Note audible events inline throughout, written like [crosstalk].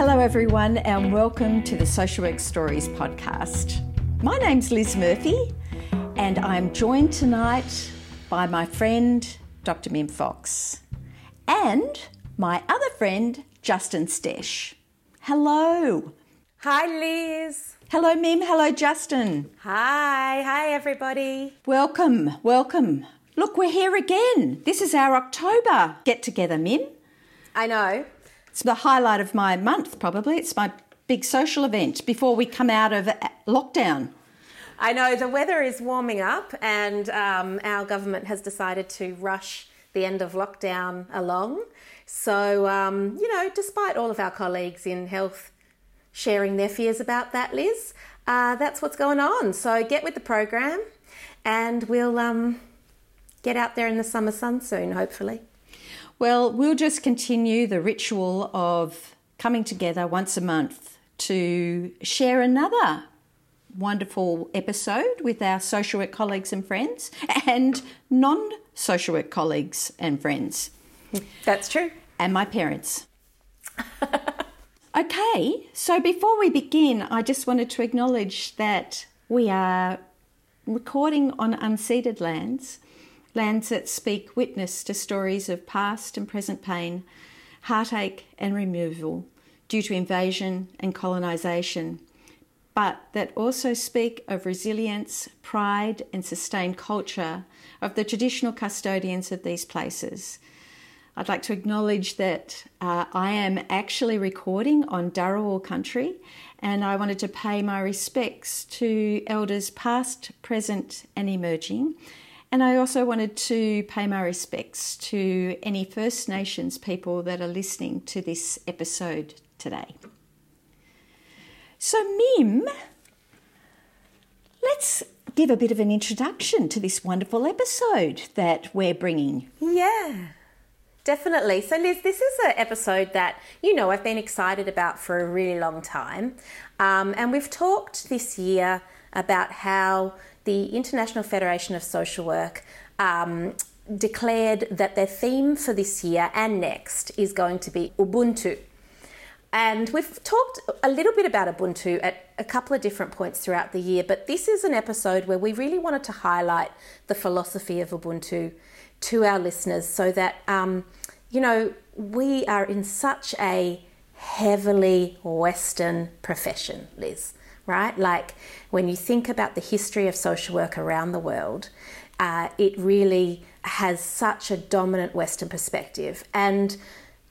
Hello, everyone, and welcome to the Social Work Stories podcast. My name's Lis Murphy, and I'm joined tonight by my friend, Dr. Mim Fox, and my other friend, Justin Stech. Hello. Hi, Lis. Hello, Mim. Hello, Justin. Hi. Hi, everybody. Welcome. Welcome. Look, we're here again. This is our October get together, Mim. I know. It's the highlight of my month, probably. It's my big social event before we come out of lockdown. I know the weather is warming up, and um, our government has decided to rush the end of lockdown along. So, um, you know, despite all of our colleagues in health sharing their fears about that, Lis, uh, that's what's going on. So, get with the program, and we'll um, get out there in the summer sun soon, hopefully. Well, we'll just continue the ritual of coming together once a month to share another wonderful episode with our social work colleagues and friends and non social work colleagues and friends. That's true. And my parents. [laughs] okay, so before we begin, I just wanted to acknowledge that we are recording on unceded lands lands that speak witness to stories of past and present pain, heartache, and removal due to invasion and colonisation, but that also speak of resilience, pride, and sustained culture of the traditional custodians of these places. I'd like to acknowledge that uh, I am actually recording on Dharawal country and I wanted to pay my respects to elders past, present, and emerging and I also wanted to pay my respects to any First Nations people that are listening to this episode today. So, Mim, let's give a bit of an introduction to this wonderful episode that we're bringing. Yeah, definitely. So, Lis, this is an episode that you know I've been excited about for a really long time. Um, and we've talked this year about how the International Federation of Social Work um, declared that their theme for this year and next is going to be Ubuntu. And we've talked a little bit about Ubuntu at a couple of different points throughout the year, but this is an episode where we really wanted to highlight the philosophy of Ubuntu to our listeners so that, um, you know, we are in such a heavily Western profession, Lis right? Like when you think about the history of social work around the world, uh, it really has such a dominant Western perspective. And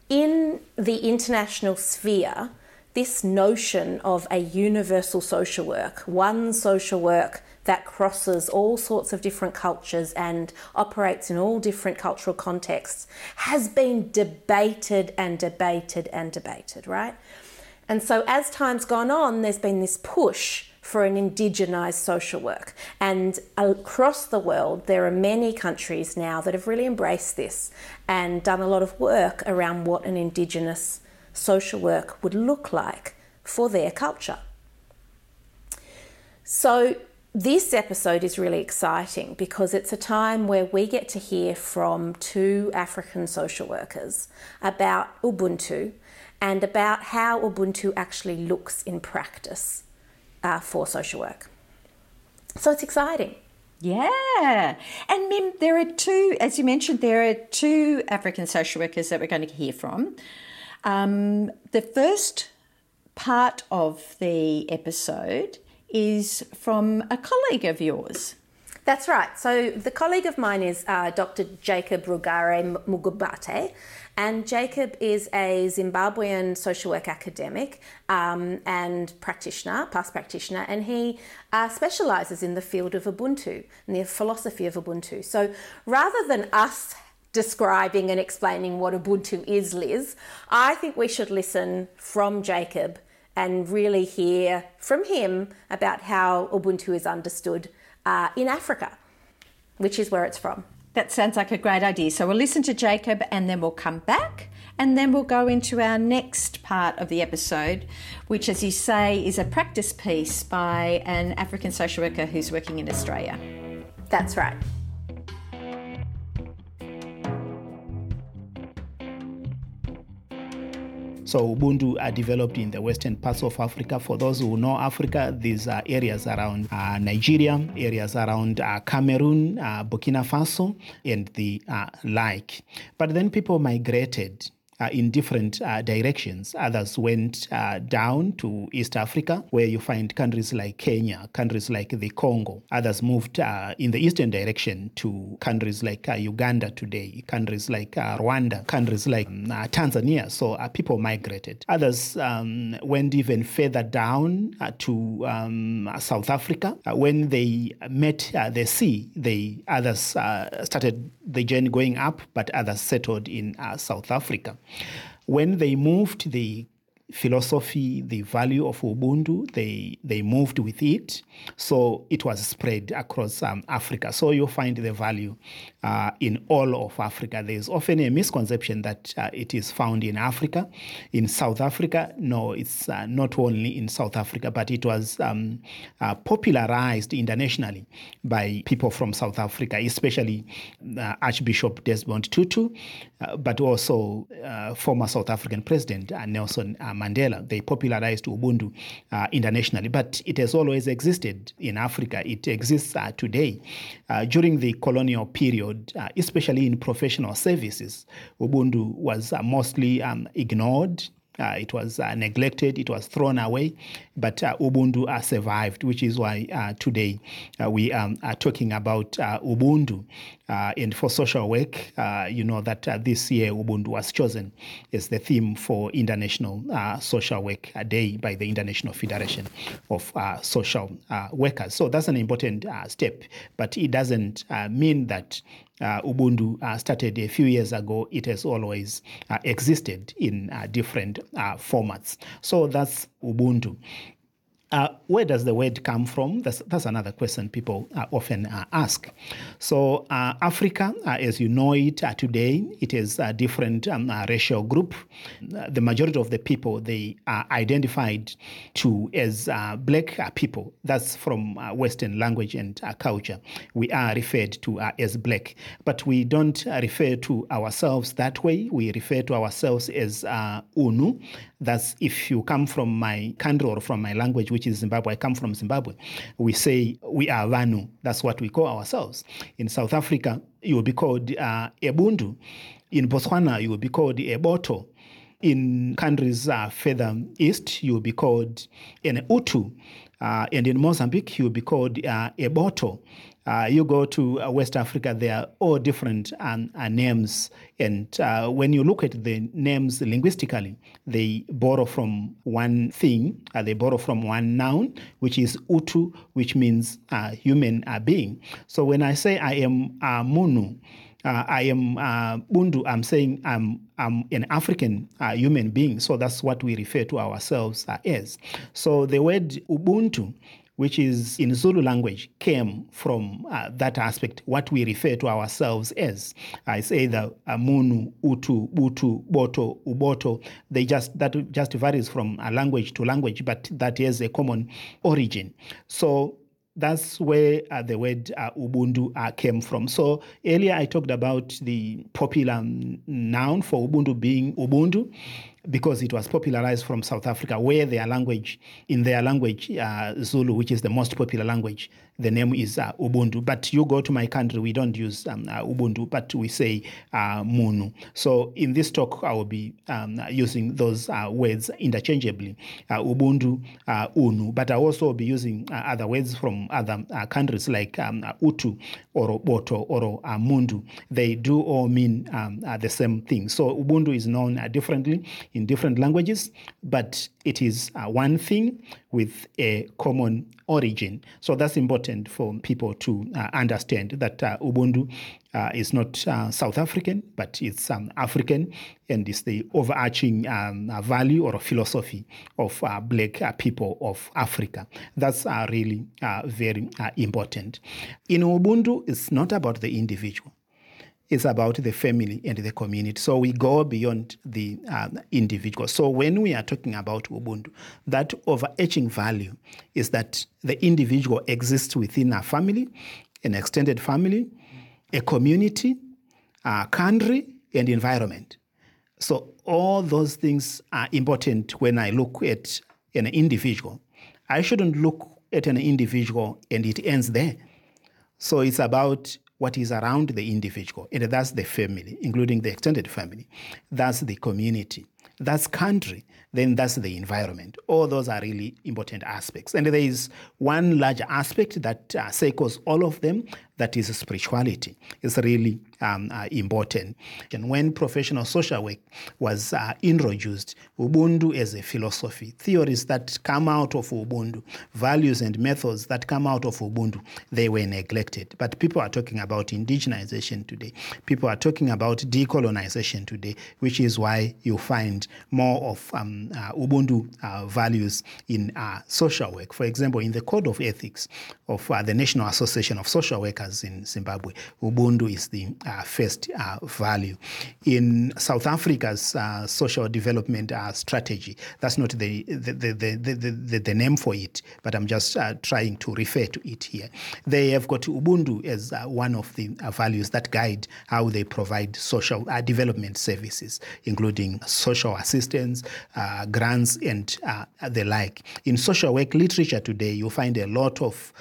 in the international sphere, this notion of a universal social work, one social work that crosses all sorts of different cultures and operates in all different cultural contexts, has been debated and debated and debated, right? And so, as time's gone on, there's been this push for an indigenized social work. And across the world, there are many countries now that have really embraced this and done a lot of work around what an indigenous social work would look like for their culture. So, this episode is really exciting because it's a time where we get to hear from two African social workers about Ubuntu and about how Ubuntu actually looks in practice uh, for social work. So it's exciting. Yeah. And Mim, there are two, as you mentioned, there are two African social workers that we're going to hear from. Um, the first part of the episode is from a colleague of yours. That's right. So the colleague of mine is uh, Dr. Jacob Rugare Mugumbate, and Jacob is a Zimbabwean social work academic um, and practitioner, past practitioner, and he uh, specialises in the field of Ubuntu and the philosophy of Ubuntu. So rather than us describing and explaining what Ubuntu is, Lis, I think we should listen from Jacob and really hear from him about how Ubuntu is understood uh, in Africa, which is where it's from. That sounds like a great idea. So we'll listen to Jacob and then we'll come back and then we'll go into our next part of the episode, which, as you say, is a practice piece by an African social worker who's working in Australia. That's right. So Ubuntu are developed in the western parts of Africa. For those who know Africa, these are areas around uh, Nigeria, areas around uh, Cameroon, uh, Burkina Faso, and the uh, like. But then people migrated in different uh, directions. Others went uh, down to East Africa, where you find countries like Kenya, countries like the Congo. Others moved uh, in the eastern direction to countries like uh, Uganda today, countries like uh, Rwanda, countries like um, Tanzania. So people migrated. Others um, went even further down to um, South Africa. when they met the sea, they others started the journey going up, but others settled in South Africa. When they moved the philosophy, the value of Ubuntu, they, they moved with it. So it was spread across um, Africa. So you'll find the value uh, in all of Africa. There's often a misconception that uh, it is found in Africa. In South Africa, no, it's uh, not only in South Africa, but it was um, uh, popularized internationally by people from South Africa, especially uh, Archbishop Desmond Tutu, uh, but also former South African President Nelson Mandela. They popularized Ubuntu internationally, but it has always existed in Africa. It exists today. during the colonial period, uh, especially in professional services, Ubuntu was uh, mostly um, ignored. Uh, it was uh, neglected, it was thrown away, but uh, Ubuntu uh, survived, which is why uh, today uh, we um, are talking about Ubuntu. and for social work, you know that this year Ubuntu was chosen as the theme for International Social Work Day by the International Federation of Social Workers. So that's an important step, but it doesn't mean that uh, Ubuntu uh, started a few years ago, it has always uh, existed in uh, different uh, formats. So that's Ubuntu. Uh, where does the word come from? That's, that's another question people uh, often uh, ask. So, uh, Africa, uh, as you know it uh, today, it is a different um, racial group. the majority of the people they are identified to as black people. That's from Western language and culture. We are referred to as black, but we don't refer to ourselves that way. We refer to ourselves as Unu. That's if you come from my country or from my language, which is Zimbabwe. I come from Zimbabwe. We say we are Vanu. That's what we call ourselves. In South Africa, you will be called uh, Ebundu. In Botswana, you will be called Eboto. In countries uh, further east, you will be called an Utu. Uh, and in Mozambique, you will be called uh, Eboto. Uh, you go to uh, West Africa, there are all different um, uh, names. And uh, when you look at the names linguistically, they borrow from one thing, uh, they borrow from one noun, which is Utu, which means uh, human being. So when I say I am Munu, I am Bundu, I'm saying I'm, I'm an African human being. So that's what we refer to ourselves as. So the word Ubuntu which is in Zulu language, came from uh, that aspect, what we refer to ourselves as. Uh, it's either Munu, Utu, Butu, Boto, Uboto. They just that just varies from uh, language to language, but that has a common origin. So that's where uh, the word uh, Ubuntu uh, came from. So earlier I talked about the popular noun for Ubuntu being Ubuntu because it was popularized from South Africa, where their language, in their language, uh, Zulu, which is the most popular language, the name is uh, Ubuntu. But you go to my country, we don't use um, uh, Ubuntu, but we say uh, Munu. So in this talk, I will be um, using those uh, words interchangeably, uh, Ubuntu, Unu. But I also will be using other words from other countries like um, Utu or Boto or Mundu. They do all mean um, the same thing. So Ubuntu is known differently in different languages, but it is uh, one thing with a common origin. So that's important for people to uh, understand that uh, Ubuntu uh, is not uh, South African, but it's um, African and is the overarching um, uh, value or philosophy of black people of Africa. That's really very important. In Ubuntu, it's not about the individual is about the family and the community. So we go beyond the uh, individual. So when we are talking about Ubuntu, that overarching value is that the individual exists within a family, an extended family, a community, a country, and environment. So all those things are important when I look at an individual. I shouldn't look at an individual and it ends there. So it's about what is around the individual, and that's the family, including the extended family. That's the community. That's country. Then that's the environment. All those are really important aspects. And there is one large aspect that uh, circles all of them, that is spirituality. It's really um, uh, important. And when professional social work was uh, introduced, Ubuntu as a philosophy, theories that come out of Ubuntu, values and methods that come out of Ubuntu, they were neglected. But people are talking about indigenization today. People are talking about decolonization today, which is why you find more of um, uh, Ubuntu uh, values in uh, social work. For example, in the Code of Ethics of uh, the National Association of Social Workers in Zimbabwe, Ubuntu is the first uh, value. In South Africa's uh, social development uh, strategy, that's not the the, the, the, the, the name for it, but I'm just uh, trying to refer to it here. They have got Ubuntu as uh, one of the uh, values that guide how they provide social development services, including social assistance, grants, and the like. In social work literature today, you find a lot of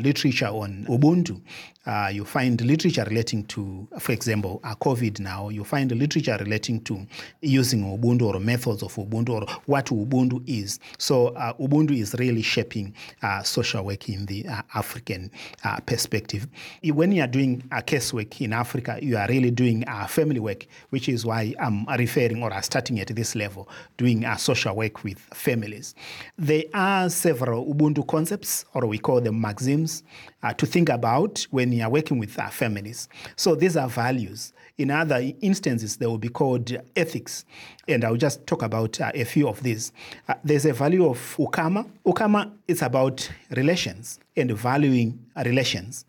literature on Ubuntu. Uh, you find literature relating to, for example, uh, COVID now, you find literature relating to using Ubuntu or methods of Ubuntu or what Ubuntu is. So uh, Ubuntu is really shaping uh, social work in the uh, African uh, perspective. When you are doing case work in Africa, you are really doing family work, which is why I'm referring or starting at this level, doing social work with families. There are several Ubuntu concepts, or we call them maxims, to think about when you are working with uh, families. So these are values. In other instances, they will be called ethics. And I'll just talk about uh, a few of these. Uh, there's a value of ukama. Ukama is about relations and valuing relations.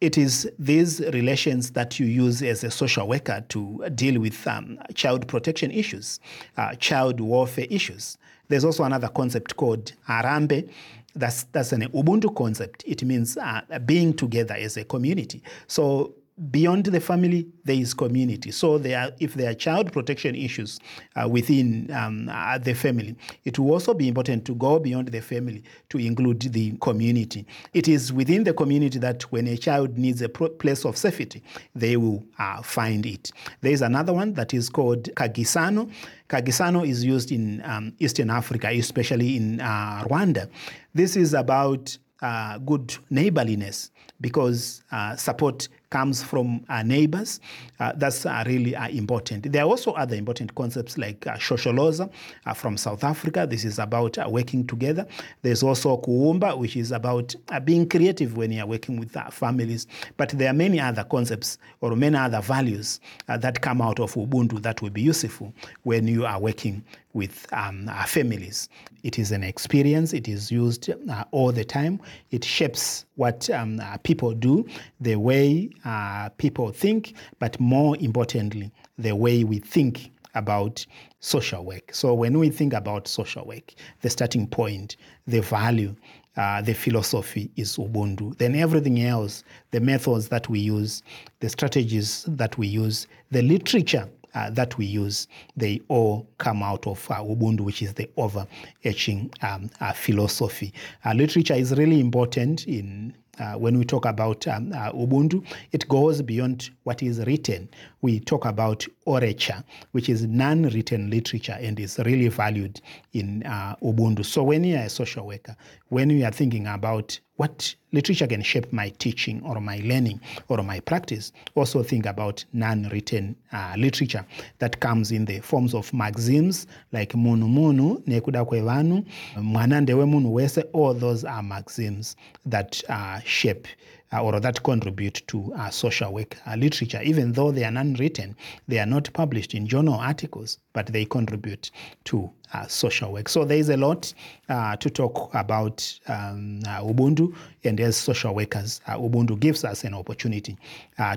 It is these relations that you use as a social worker to deal with um, child protection issues, uh, child welfare issues. There's also another concept called harambee, that's that's an Ubuntu concept. It means uh, being together as a community. So beyond the family, there is community. So there are, if there are child protection issues uh, within um, uh, the family, it will also be important to go beyond the family to include the community. It is within the community that when a child needs a pro- place of safety, they will uh, find it. There is another one that is called Kagisano. Kagisano is used in um, Eastern Africa, especially in uh, Rwanda. This is about uh, good neighborliness because uh, support comes from our neighbors. Uh, that's uh, really uh, important. There are also other important concepts like uh, Shosholoza uh, from South Africa. This is about uh, working together. There's also Kuumba, which is about uh, being creative when you're working with families. But there are many other concepts or many other values that come out of Ubuntu that will be useful when you are working with um, families. It is an experience, it is used uh, all the time. It shapes what um, uh, people do, the way uh, people think, but more importantly, the way we think about social work. So when we think about social work, the starting point, the value, uh, the philosophy is Ubuntu. Then everything else, the methods that we use, the strategies that we use, the literature uh, that we use, they all come out of uh, Ubuntu, which is the overarching um, uh, philosophy. Uh, literature is really important in uh, when we talk about um, uh, Ubuntu, it goes beyond what is written. We talk about orature, which is non written literature and is really valued in uh, Ubuntu. So, when you are a social worker, when you are thinking about what literature can shape my teaching or my learning or my practice, also think about non written uh, literature that comes in the forms of maxims like munu munu, nekuda kwevanu, mwanandewe munu wese, all those are maxims that uh, shape uh, or that contribute to uh, social work uh, literature. Even though they are unwritten, they are not published in journal articles, but they contribute to uh, social work. So there is a lot uh, to talk about um, uh, Ubuntu, and as social workers, Ubuntu gives us an opportunity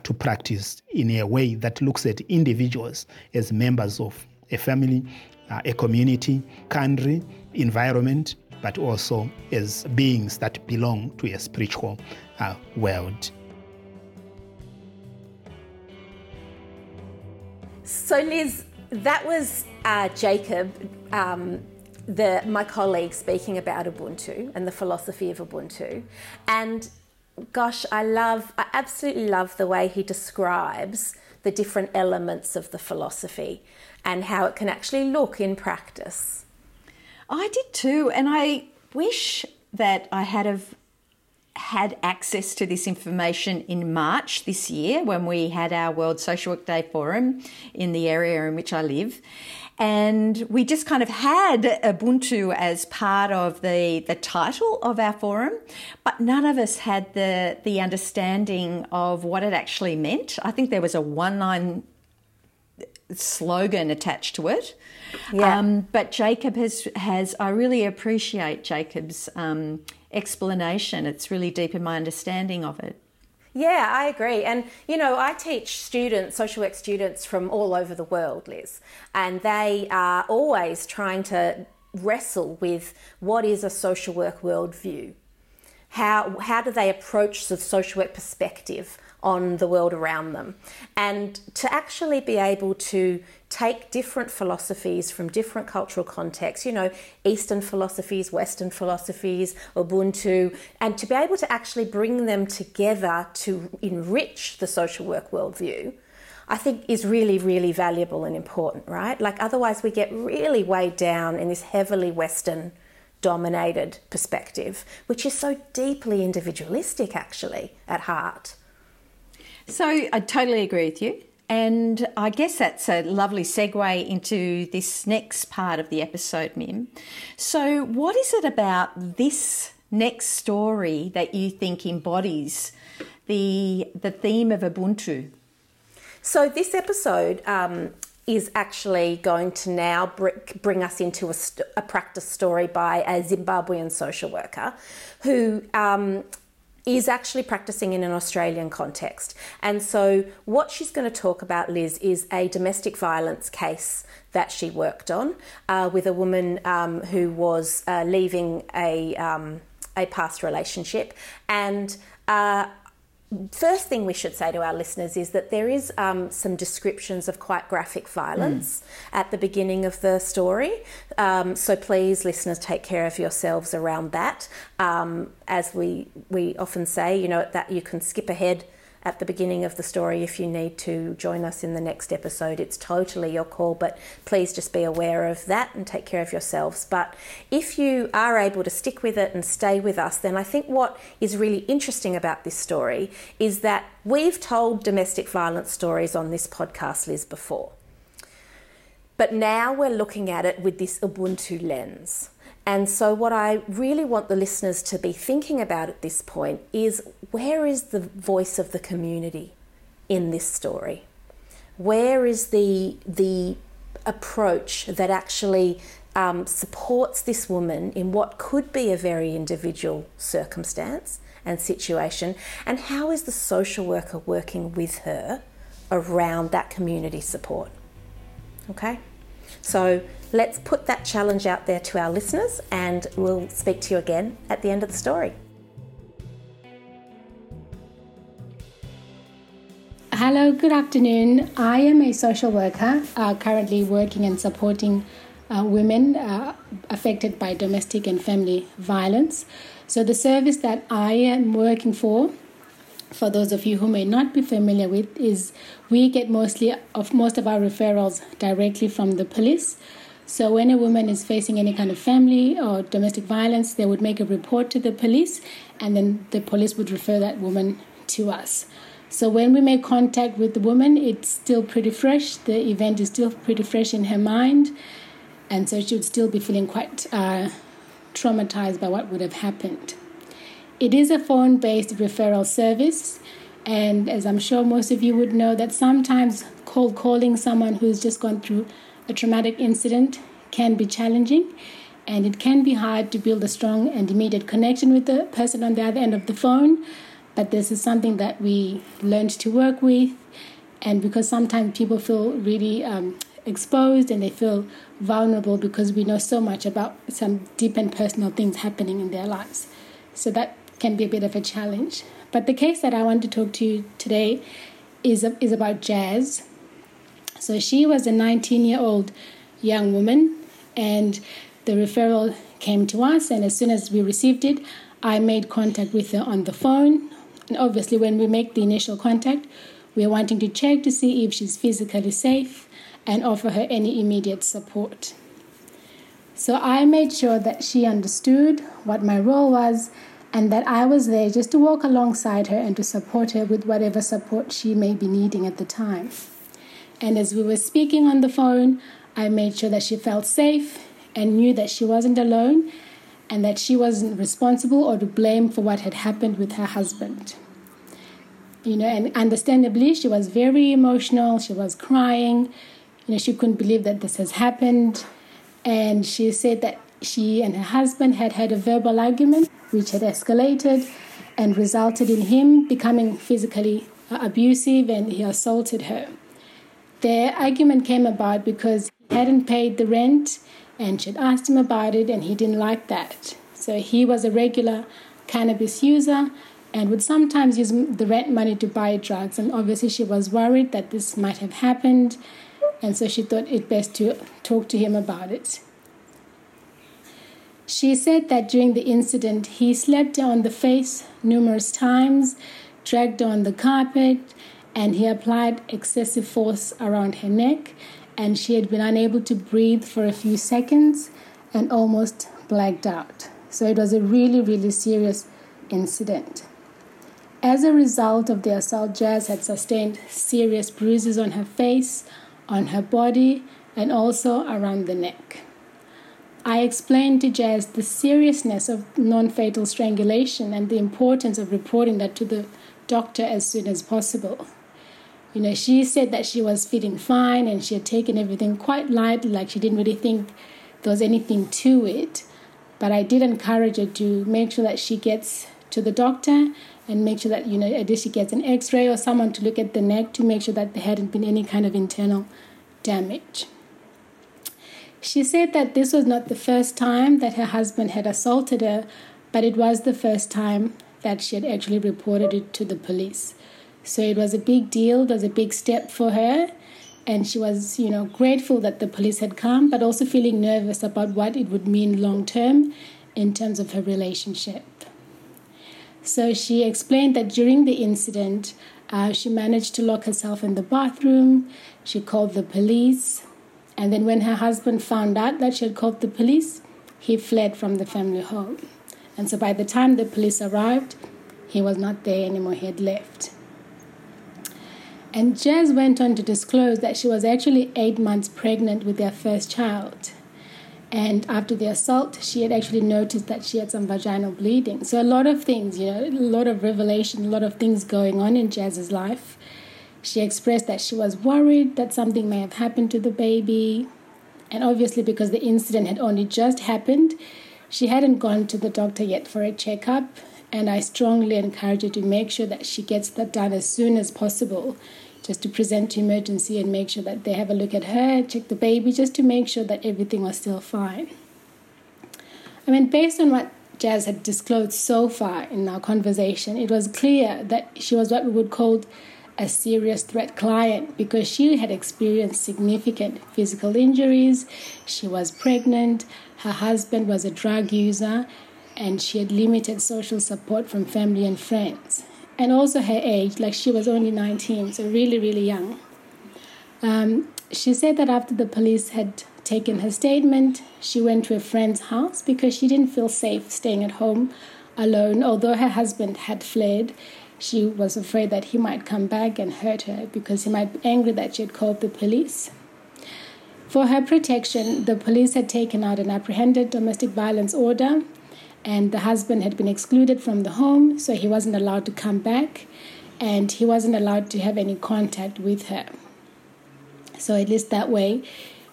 to practice in a way that looks at individuals as members of a family, a community, country, environment, but also as beings that belong to a spiritual uh, world. So, Lis, that was uh, Jacob, um, the, my colleague, speaking about Ubuntu and the philosophy of Ubuntu. And gosh, I love, I absolutely love the way he describes the different elements of the philosophy and how it can actually look in practice. I did too, and I wish that I had have had access to this information in March this year when we had our World Social Work Day Forum in the area in which I live. And we just kind of had Ubuntu as part of the, the title of our forum, but none of us had the, the understanding of what it actually meant. I think there was a one line slogan attached to it. Yeah. Um, but Jacob has, has, I really appreciate Jacob's um, explanation. It's really deep in my understanding of it. Yeah, I agree. And, you know, I teach students, social work students from all over the world, Lis, and they are always trying to wrestle with what is a social work worldview. How, how do they approach the social work perspective on the world around them? And to actually be able to take different philosophies from different cultural contexts, you know, Eastern philosophies, Western philosophies, Ubuntu, and to be able to actually bring them together to enrich the social work worldview. I think is really, really valuable and important, right? Like, otherwise, we get really weighed down in this heavily Western dominated perspective, which is so deeply individualistic, actually, at heart. So, I totally agree with you. And I guess that's a lovely segue into this next part of the episode, Mim. So, what is it about this next story that you think embodies the the theme of Ubuntu? So, this episode um, is actually going to now bring us into a, a, practice story by a Zimbabwean social worker who. Um, is actually practicing in an Australian context. And so, what she's going to talk about, Lis, is a domestic violence case that she worked on uh, with a woman um, who was uh, leaving a, um, a past relationship. And uh, first thing we should say to our listeners is that there is um, some descriptions of quite graphic violence mm. at the beginning of the story. Um, so please, listeners, take care of yourselves around that. Um, as we we often say, you know that you can skip ahead at the beginning of the story if you need to join us in the next episode. It's totally your call, but please just be aware of that and take care of yourselves. But if you are able to stick with it and stay with us, then I think what is really interesting about this story is that we've told domestic violence stories on this podcast, Lis, before. But now we're looking at it with this Ubuntu lens. And so, what I really want the listeners to be thinking about at this point is where is the voice of the community in this story? Where is the, the approach that actually um, supports this woman in what could be a very individual circumstance and situation? And how is the social worker working with her around that community support? Okay? So let's put that challenge out there to our listeners, and we'll speak to you again at the end of the story. Hello, good afternoon. I am a social worker uh, currently working and supporting uh, women uh, affected by domestic and family violence. So, the service that I am working for for those of you who may not be familiar with, is we get mostly of most of our referrals directly from the police. So when a woman is facing any kind of family or domestic violence, they would make a report to the police, and then the police would refer that woman to us. So when we make contact with the woman, it's still pretty fresh. The event is still pretty fresh in her mind, and so she would still be feeling quite uh, traumatized by what would have happened. It is a phone based referral service, and as I'm sure most of you would know, that sometimes cold calling someone who's just gone through a traumatic incident can be challenging, and it can be hard to build a strong and immediate connection with the person on the other end of the phone. But this is something that we learned to work with, and because sometimes people feel really um, exposed and they feel vulnerable because we know so much about some deep and personal things happening in their lives. So that can be a bit of a challenge. But the case that I want to talk to you today is, is about Jazz. So she was a 19 year old young woman, and the referral came to us. And as soon as we received it, I made contact with her on the phone. And obviously, when we make the initial contact, we're wanting to check to see if she's physically safe and offer her any immediate support. So I made sure that she understood what my role was and that I was there just to walk alongside her and to support her with whatever support she may be needing at the time. And as we were speaking on the phone, I made sure that she felt safe and knew that she wasn't alone and that she wasn't responsible or to blame for what had happened with her husband. You know, and understandably, she was very emotional, she was crying, you know, she couldn't believe that this has happened. And she said that she and her husband had had a verbal argument which had escalated and resulted in him becoming physically abusive and he assaulted her. The argument came about because he hadn't paid the rent and she'd asked him about it and he didn't like that. So he was a regular cannabis user and would sometimes use the rent money to buy drugs. And obviously, she was worried that this might have happened and so she thought it best to talk to him about it. She said that during the incident, he slapped her on the face numerous times, dragged her on the carpet, and he applied excessive force around her neck, and she had been unable to breathe for a few seconds and almost blacked out. So it was a really, really serious incident. As a result of the assault, Jazz had sustained serious bruises on her face, on her body, and also around the neck. I explained to Jazz the seriousness of non fatal strangulation and the importance of reporting that to the doctor as soon as possible. You know, she said that she was feeling fine and she had taken everything quite lightly, like she didn't really think there was anything to it. But I did encourage her to make sure that she gets to the doctor and make sure that, you know, at least she gets an x ray or someone to look at the neck to make sure that there hadn't been any kind of internal damage. She said that this was not the first time that her husband had assaulted her, but it was the first time that she had actually reported it to the police. So it was a big deal, it was a big step for her, and she was, you know, grateful that the police had come, but also feeling nervous about what it would mean long term in terms of her relationship. So she explained that during the incident, uh, she managed to lock herself in the bathroom. She called the police. And then, when her husband found out that she had called the police, he fled from the family home. And so, by the time the police arrived, he was not there anymore, he had left. And Jazz went on to disclose that she was actually eight months pregnant with their first child. And after the assault, she had actually noticed that she had some vaginal bleeding. So, a lot of things, you know, a lot of revelation, a lot of things going on in Jazz's life. She expressed that she was worried that something may have happened to the baby. And obviously, because the incident had only just happened, she hadn't gone to the doctor yet for a checkup. And I strongly encourage her to make sure that she gets that done as soon as possible, just to present to emergency and make sure that they have a look at her, check the baby, just to make sure that everything was still fine. I mean, based on what Jazz had disclosed so far in our conversation, it was clear that she was what we would call a serious threat client because she had experienced significant physical injuries. She was pregnant, her husband was a drug user, and she had limited social support from family and friends. And also her age, like she was only 19, so really, really young. Um, she said that after the police had taken her statement, she went to a friend's house because she didn't feel safe staying at home alone, although her husband had fled she was afraid that he might come back and hurt her because he might be angry that she had called the police. For her protection, the police had taken out an apprehended domestic violence order, and the husband had been excluded from the home, so he wasn't allowed to come back, and he wasn't allowed to have any contact with her. So, at least that way,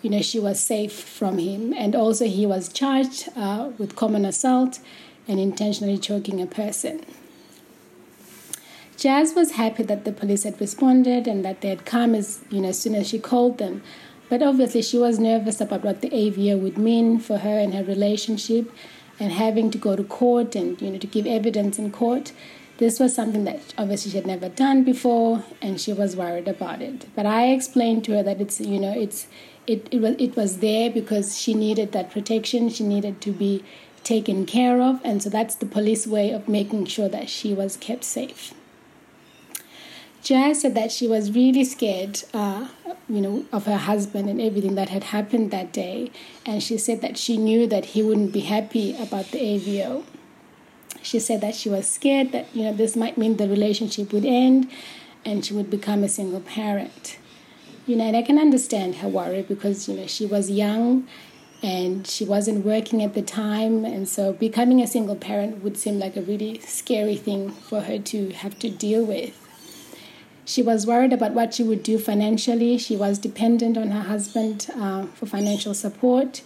you know, she was safe from him. And also, he was charged uh, with common assault and intentionally choking a person. Jazz was happy that the police had responded and that they had come as you know as soon as she called them. But obviously she was nervous about what the AVO would mean for her and her relationship and having to go to court and you know to give evidence in court. This was something that obviously she had never done before, and she was worried about it. But I explained to her that it's you know it's it, it was it was there because she needed that protection. She needed to be taken care of, and so that's the police way of making sure that she was kept safe. Jazz said that she was really scared, uh, you know, of her husband and everything that had happened that day, and she said that she knew that he wouldn't be happy about the AVO. She said that she was scared that you know this might mean the relationship would end, and she would become a single parent. You know, and I can understand her worry because you know she was young and she wasn't working at the time and so becoming a single parent would seem like a really scary thing for her to have to deal with she was worried about what she would do financially she was dependent on her husband uh, for financial support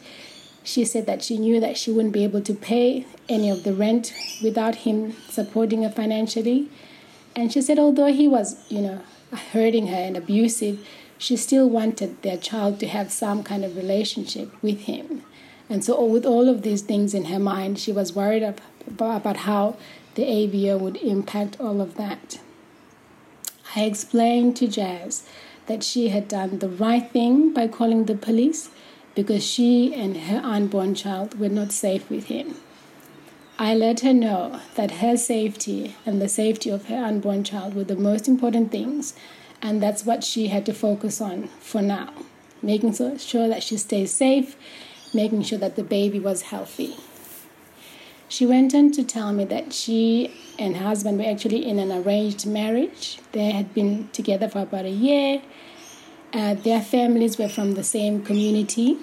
she said that she knew that she wouldn't be able to pay any of the rent without him supporting her financially and she said although he was you know hurting her and abusive she still wanted their child to have some kind of relationship with him. And so, with all of these things in her mind, she was worried about how the AVO would impact all of that. I explained to Jazz that she had done the right thing by calling the police because she and her unborn child were not safe with him. I let her know that her safety and the safety of her unborn child were the most important things and that's what she had to focus on for now making sure that she stays safe, making sure that the baby was healthy. She went on to tell me that she and her husband were actually in an arranged marriage. They had been together for about a year. Uh, their families were from the same community.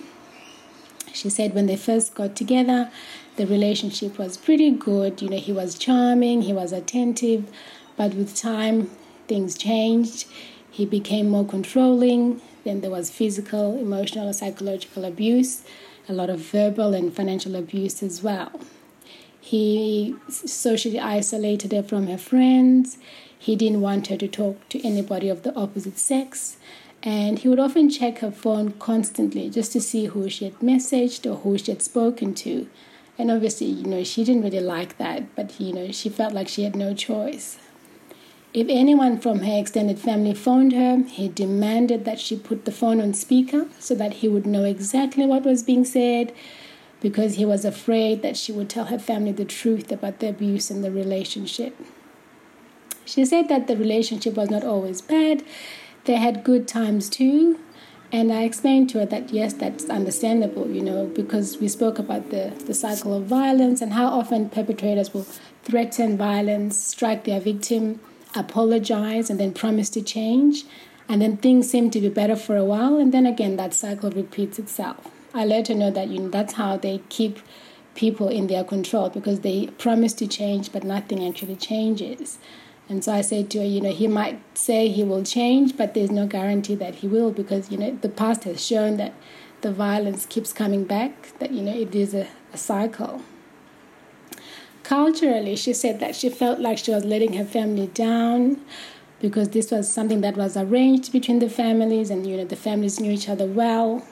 She said when they first got together, the relationship was pretty good. You know, he was charming, he was attentive, but with time, things changed. He became more controlling. Then there was physical, emotional, psychological abuse, a lot of verbal and financial abuse as well. He socially isolated her from her friends. He didn't want her to talk to anybody of the opposite sex. And he would often check her phone constantly just to see who she had messaged or who she had spoken to. And obviously, you know, she didn't really like that, but, you know, she felt like she had no choice. If anyone from her extended family phoned her, he demanded that she put the phone on speaker so that he would know exactly what was being said because he was afraid that she would tell her family the truth about the abuse in the relationship. She said that the relationship was not always bad, they had good times too. And I explained to her that yes, that's understandable, you know, because we spoke about the, the cycle of violence and how often perpetrators will threaten violence, strike their victim, apologize and then promise to change and then things seem to be better for a while and then again that cycle repeats itself i let her know that you know that's how they keep people in their control because they promise to change but nothing actually changes. And so i said to her you know he might say he will change but there's no guarantee that he will because you know the past has shown that the violence keeps coming back that you know it is a, a cycle. Culturally, she said that she felt like she was letting her family down because this was something that was arranged between the families and you know the families knew each other well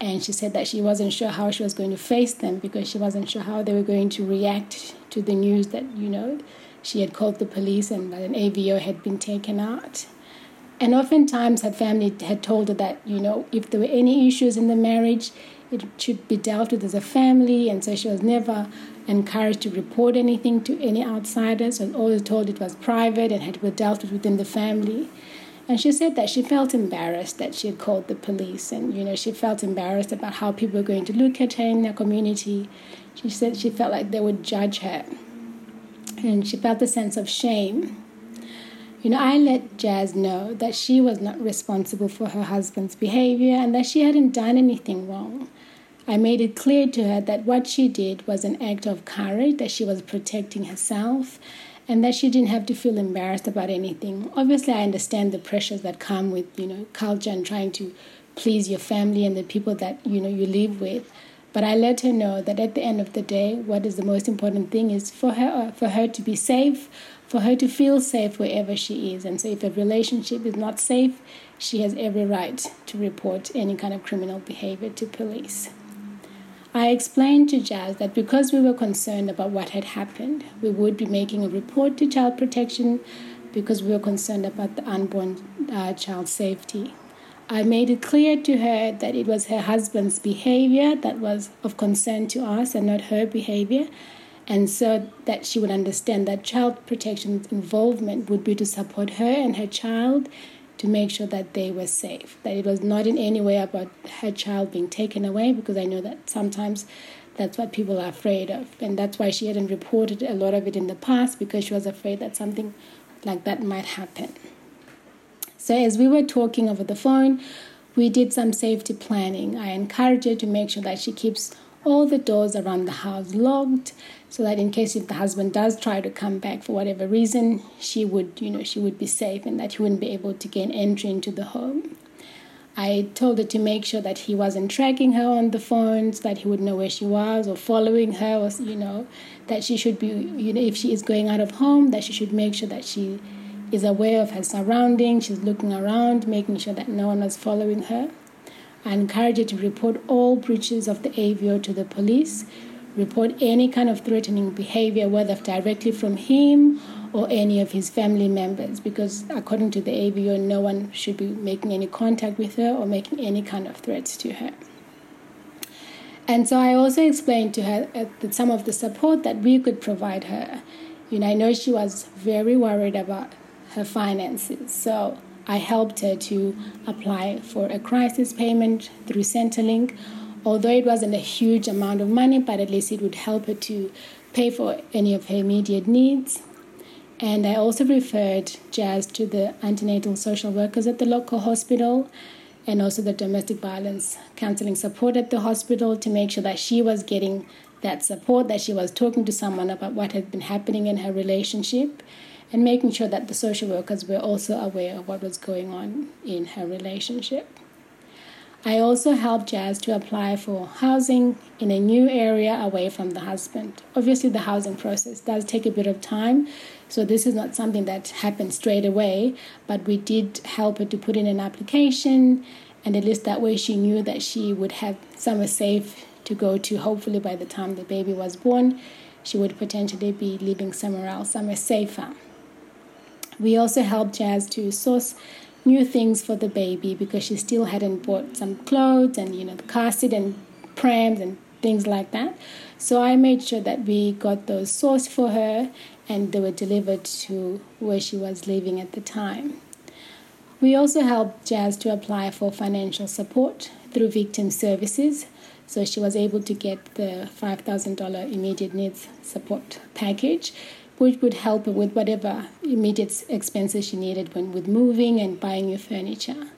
and she said that she wasn't sure how she was going to face them because she wasn't sure how they were going to react to the news that you know she had called the police and that an AVO had been taken out. And oftentimes her family had told her that, you know, if there were any issues in the marriage, it should be dealt with as a family. And so she was never encouraged to report anything to any outsiders, was always told it was private and had to be dealt with within the family. And she said that she felt embarrassed that she had called the police, and you know she felt embarrassed about how people were going to look at her in their community. She said she felt like they would judge her, and she felt a sense of shame. You know, I let Jazz know that she was not responsible for her husband's behavior and that she hadn't done anything wrong. I made it clear to her that what she did was an act of courage, that she was protecting herself, and that she didn't have to feel embarrassed about anything. Obviously, I understand the pressures that come with, you know, culture and trying to please your family and the people that, you know, you live with. But I let her know that at the end of the day, what is the most important thing is for her uh, for her to be safe, for her to feel safe wherever she is. And so if a relationship is not safe, she has every right to report any kind of criminal behavior to police. I explained to Jazz that because we were concerned about what had happened, we would be making a report to Child Protection because we were concerned about the unborn uh, child's safety. I made it clear to her that it was her husband's behavior that was of concern to us and not her behavior, and so that she would understand that child protection's involvement would be to support her and her child to make sure that they were safe, that it was not in any way about her child being taken away, because I know that sometimes that's what people are afraid of. And that's why she hadn't reported a lot of it in the past, because she was afraid that something like that might happen. So, as we were talking over the phone, we did some safety planning. I encouraged her to make sure that she keeps all the doors around the house locked so that in case if the husband does try to come back for whatever reason she would you know she would be safe and that he wouldn't be able to gain entry into the home. I told her to make sure that he wasn't tracking her on the phone so that he would know where she was or following her or you know that she should be you know if she is going out of home that she should make sure that she is aware of her surroundings she's looking around making sure that no one was following her I encourage you to report all breaches of the AVO to the police. Report any kind of threatening behavior, whether directly from him or any of his family members, because according to the AVO, no one should be making any contact with her or making any kind of threats to her. And so I also explained to her uh, that some of the support that we could provide her. You know, I know she was very worried about her finances. So I helped her to apply for a crisis payment through Centrelink. Although it wasn't a huge amount of money, but at least it would help her to pay for any of her immediate needs. And I also referred Jazz to the antenatal social workers at the local hospital and also the domestic violence counseling support at the hospital to make sure that she was getting that support, that she was talking to someone about what had been happening in her relationship, and making sure that the social workers were also aware of what was going on in her relationship. I also helped Jazz to apply for housing in a new area away from the husband. Obviously, the housing process does take a bit of time, so this is not something that happened straight away, but we did help her to put in an application, and at least that way she knew that she would have somewhere safe to go to, hopefully, by the time the baby was born. She would potentially be living somewhere else, somewhere safer. We also helped Jazz to source new things for the baby because she still hadn't bought some clothes and you know the car seat and prams and things like that. So I made sure that we got those sourced for her and they were delivered to where she was living at the time. We also helped Jazz to apply for financial support through Victim Services. So she was able to get the $5,000 immediate needs support package, which would help her with whatever immediate expenses she needed when with moving and buying new furniture.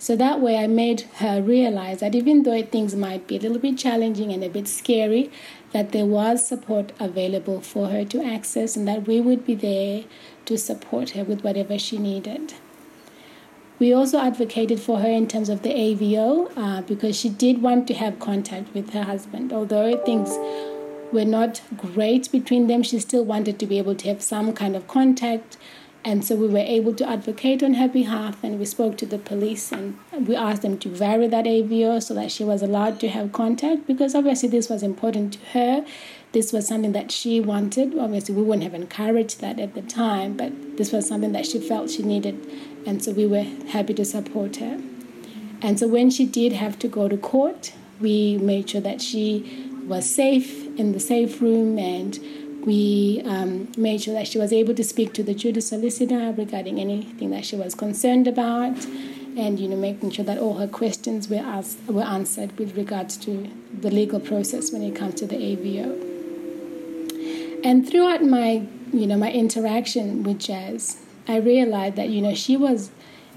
So that way, I made her realize that even though things might be a little bit challenging and a bit scary, that there was support available for her to access and that we would be there to support her with whatever she needed. We also advocated for her in terms of the AVO uh, because she did want to have contact with her husband. Although things were not great between them. She still wanted to be able to have some kind of contact. And so we were able to advocate on her behalf, and we spoke to the police and we asked them to vary that AVO so that she was allowed to have contact because obviously this was important to her. This was something that she wanted. Obviously, we wouldn't have encouraged that at the time, but this was something that she felt she needed, and so we were happy to support her. And so when she did have to go to court, we made sure that she was safe in the safe room and we um, made sure that she was able to speak to the duty solicitor regarding anything that she was concerned about and you know making sure that all her questions were asked, were answered with regards to the legal process when it comes to the AVO. And throughout my you know my interaction with Jazz, I realized that you know she was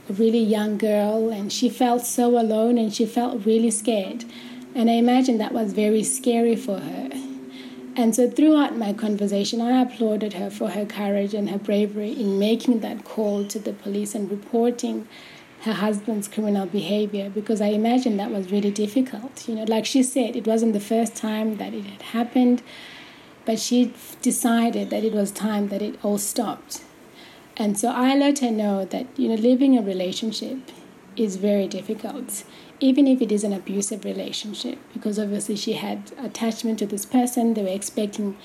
a really young girl and she felt so alone and she felt really scared. And I imagine that was very scary for her. And so throughout my conversation, I applauded her for her courage and her bravery in making that call to the police and reporting her husband's criminal behavior because I imagine that was really difficult. You know, like she said, it wasn't the first time that it had happened, but she decided that it was time that it all stopped. And so I let her know that, you know, living a relationship is very difficult even if it is an abusive relationship, because obviously she had attachment to this person, they were expecting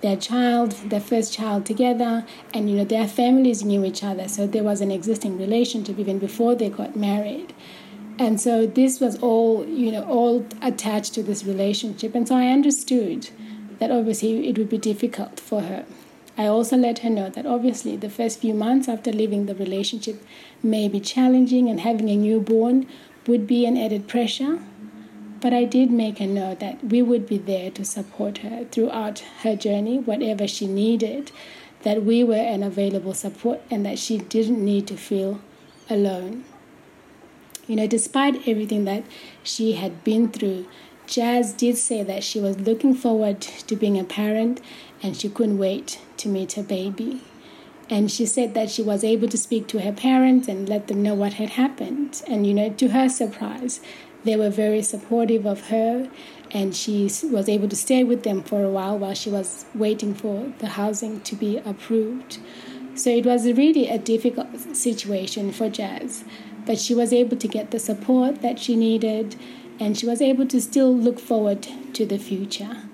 their child, their first child together, and you know their families knew each other, so there was an existing relationship even before they got married. And so this was all, you know, all attached to this relationship. And so I understood that obviously it would be difficult for her. I also let her know that obviously the first few months after leaving the relationship may be challenging and having a newborn would be an added pressure. But I did make her know that we would be there to support her throughout her journey, whatever she needed, that we were an available support and that she didn't need to feel alone. You know, despite everything that she had been through, Jazz did say that she was looking forward to being a parent and she couldn't wait to meet her baby. And she said that she was able to speak to her parents and let them know what had happened. And, you know, to her surprise, they were very supportive of her and she was able to stay with them for a while while she was waiting for the housing to be approved. So it was really a difficult situation for Jazz, but she was able to get the support that she needed and she was able to still look forward to the future.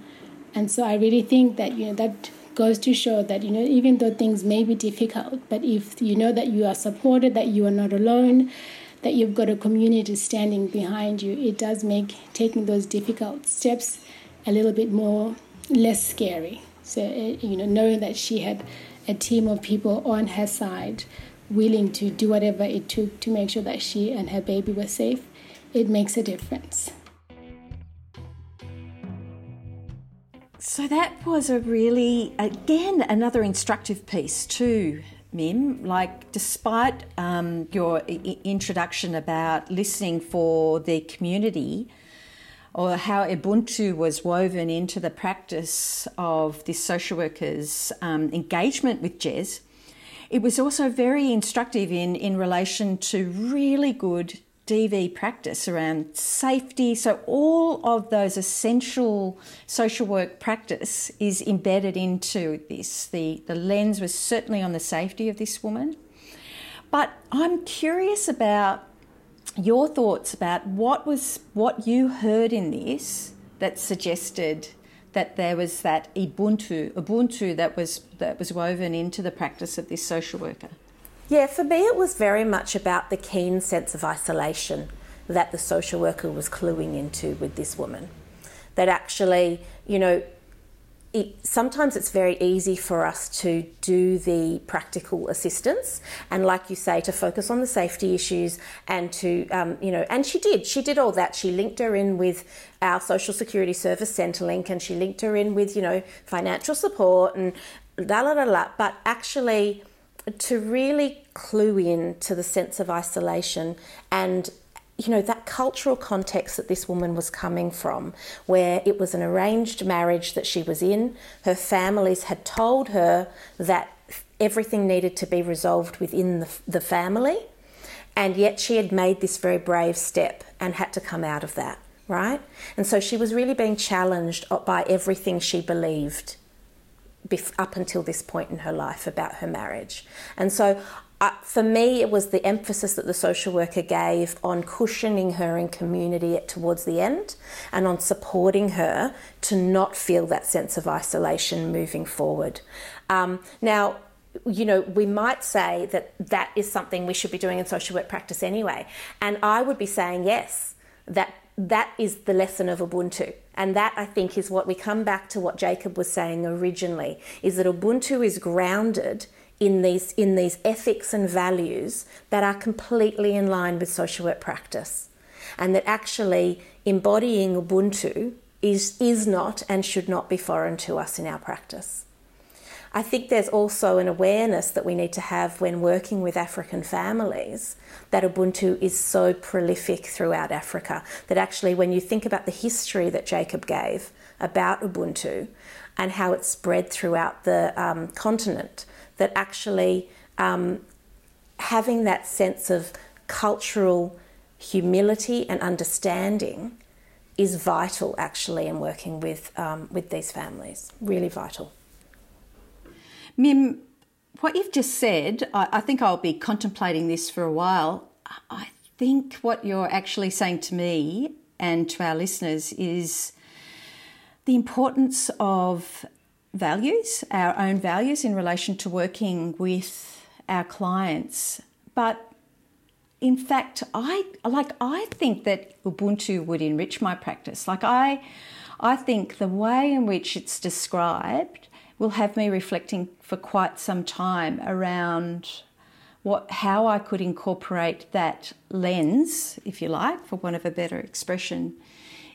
And so I really think that you know that goes to show that you know even though things may be difficult, but if you know that you are supported, that you are not alone, that you've got a community standing behind you, it does make taking those difficult steps a little bit more less scary. So, eh, you know, knowing that she had a team of people on her side willing to do whatever it took to make sure that she and her baby were safe, it makes a difference. So that was a really, again, another instructive piece too, Mim, like despite um, your I- introduction about listening for the community or how Ubuntu was woven into the practice of this social worker's um, engagement with Jez, it was also very instructive in, in relation to really good DV practice around safety. So, all of those essential social work practice is embedded into this. The, the lens was certainly on the safety of this woman. But I'm curious about your thoughts about what was what you heard in this that suggested that there was that Ubuntu, Ubuntu that was that was woven into the practice of this social worker. Yeah, for me, it was very much about the keen sense of isolation that the social worker was cluing into with this woman. That actually, you know, it, sometimes it's very easy for us to do the practical assistance and like you say to focus on the safety issues and to um, you know and she did. She did all that. She linked her in with our social security service centrelink and she linked her in with you know financial support and la la la la but actually to really clue in to the sense of isolation and you know that cultural context that this woman was coming from where it was an arranged marriage that she was in. Her families had told her that everything needed to be resolved within the, the family and yet she had made this very brave step and had to come out of that right? And so she was really being challenged by everything she believed up until this point in her life about her marriage. And so uh, for me, it was the emphasis that the social worker gave on cushioning her in community towards the end and on supporting her to not feel that sense of isolation moving forward. Um, now, you know, we might say that that is something we should be doing in social work practice anyway. And I would be saying yes, that that is the lesson of Ubuntu. And that I think is what we come back to what Jacob was saying originally is that Ubuntu is grounded in these in these ethics and values that are completely in line with social work practice. And that actually embodying Ubuntu is is not and should not be foreign to us in our practice. I think there's also an awareness that we need to have when working with African families that Ubuntu is so prolific throughout Africa. That actually, when you think about the history that Jacob gave about Ubuntu and how it spread throughout the um, continent, that actually um, having that sense of cultural humility and understanding is vital actually in working with um, with these families really vital Mim, what you've just said, I, I think I'll be contemplating this for a while. I think what you're actually saying to me and to our listeners is the importance of values, our own values in relation to working with our clients. But in fact, I like I think that Ubuntu would enrich my practice. Like I I think the way in which it's described will have me reflecting for quite some time around what how I could incorporate that lens, if you like, for want of a better expression,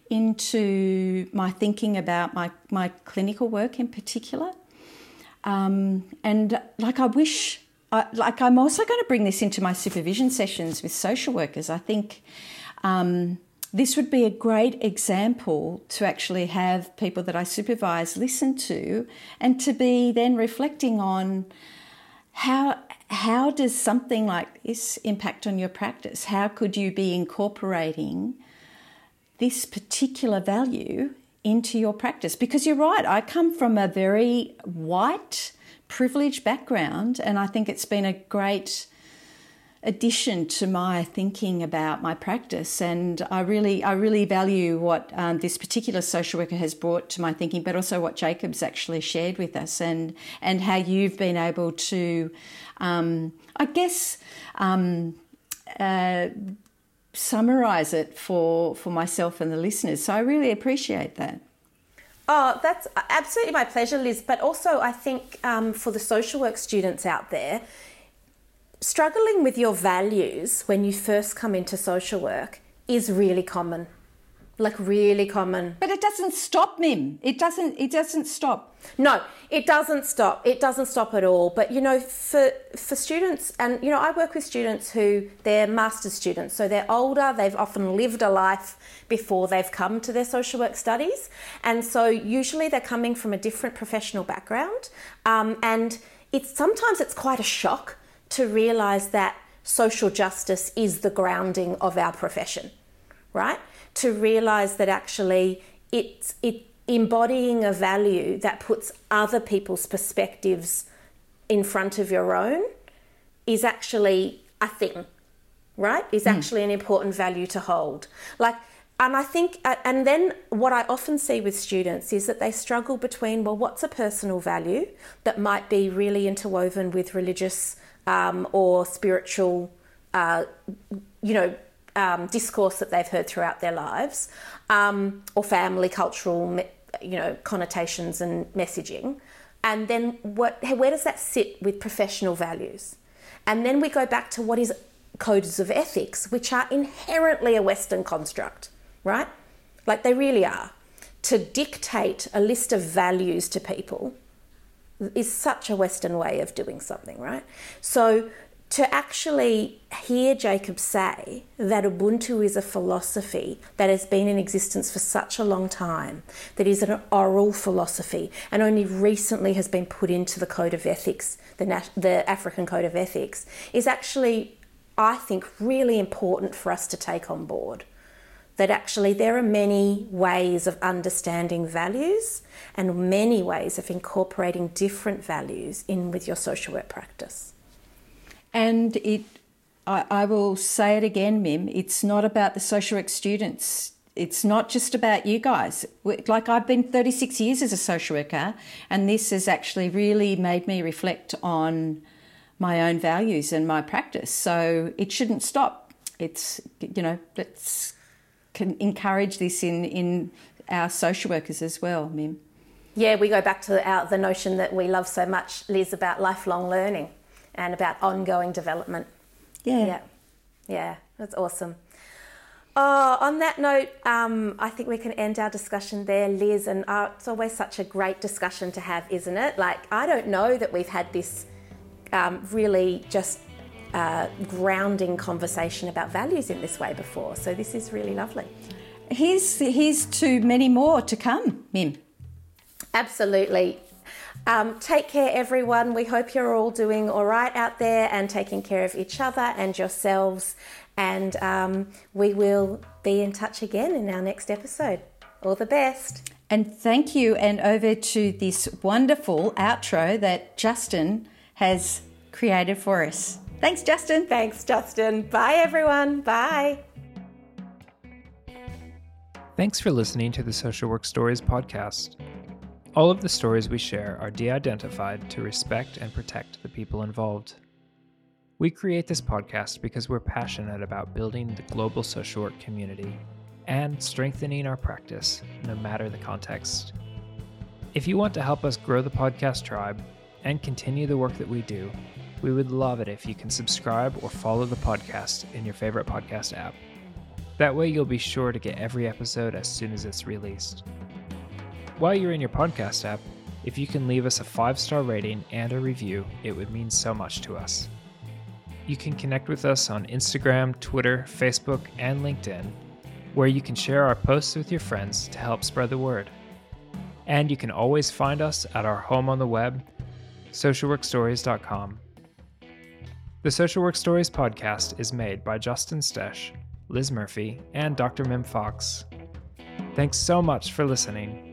into my thinking about my, my clinical work in particular. Um, and like I wish, I, like I'm also going to bring this into my supervision sessions with social workers. I think um, this would be a great example to actually have people that I supervise listen to and to be then reflecting on how how does something like this impact on your practice? How could you be incorporating this particular value into your practice? Because you're right, I come from a very white, privileged background, and I think it's been a great addition to my thinking about my practice and I really I really value what um, this particular social worker has brought to my thinking but also what Jacob's actually shared with us and and how you've been able to um, I guess um, uh, summarize it for for myself and the listeners so I really appreciate that Oh, that's absolutely my pleasure, Lis. But also, I think um, for the social work students out there, struggling with your values when you first come into social work is really common. Like really common. But it doesn't stop mim. It doesn't it doesn't stop. No it doesn't stop. It doesn't stop at all. But you know for for students and you know i work with students who they're master's students. So they're older they've often lived a life before they've come to their social work studies. And so usually they're coming from a different professional background. Um, and it's sometimes it's quite a shock to realize that social justice is the grounding of our profession, right? To realize that actually it's it embodying a value that puts other people's perspectives in front of your own is actually a thing, right? Is mm. actually an important value to hold. Like and I think, and then what I often see with students is that they struggle between, well, what's a personal value that might be really interwoven with religious um, or spiritual, uh, you know, um, discourse that they've heard throughout their lives, um, or family cultural, you know, connotations and messaging. And then what, where does that sit with professional values? And then we go back to what is codes of ethics, which are inherently a Western construct, right? Like they really are. To dictate a list of values to people is such a Western way of doing something, right? So to actually hear Jacob say that Ubuntu is a philosophy that has been in existence for such a long time, that is an oral philosophy, and only recently has been put into the Code of Ethics, the, the African Code of Ethics, is actually, I think, really important for us to take on board that actually there are many ways of understanding values and many ways of incorporating different values in with your social work practice. And it, I, I will say it again, Mim, it's not about the social work students. It's not just about you guys. Like I've been 36 years as a social worker, and this has actually really made me reflect on my own values and my practice. So it shouldn't stop. It's, you know, let's can encourage this in, in our social workers as well, Mim. Yeah, we go back to our, the notion that we love so much, Lis, about lifelong learning and about ongoing development. Yeah. Yeah, yeah that's awesome. Oh, on that note, um, I think we can end our discussion there, Lis. And uh, it's always such a great discussion to have, isn't it? Like, I don't know that we've had this um, really just uh, grounding conversation about values in this way before. So this is really lovely. Here's, here's to many more to come, Mim. Absolutely. Um, take care, everyone. We hope you're all doing all right out there and taking care of each other and yourselves. And um, we will be in touch again in our next episode. All the best. And thank you. And over to this wonderful outro that Justin has created for us. Thanks, Justin. Thanks, Justin. Bye, everyone. Bye. Thanks for listening to the Social Work Stories podcast. All of the stories we share are de identified to respect and protect the people involved. We create this podcast because we're passionate about building the global social work community and strengthening our practice, no matter the context. If you want to help us grow the podcast tribe and continue the work that we do, we would love it if you can subscribe or follow the podcast in your favorite podcast app. That way, you'll be sure to get every episode as soon as it's released. While you're in your podcast app, if you can leave us a five star rating and a review, it would mean so much to us. You can connect with us on Instagram, Twitter, Facebook, and LinkedIn, where you can share our posts with your friends to help spread the word. And you can always find us at our home on the web, socialworkstories.com. The Social Work Stories podcast is made by Justin Stech Lis Murphy, and Dr. Mim Fox. Thanks so much for listening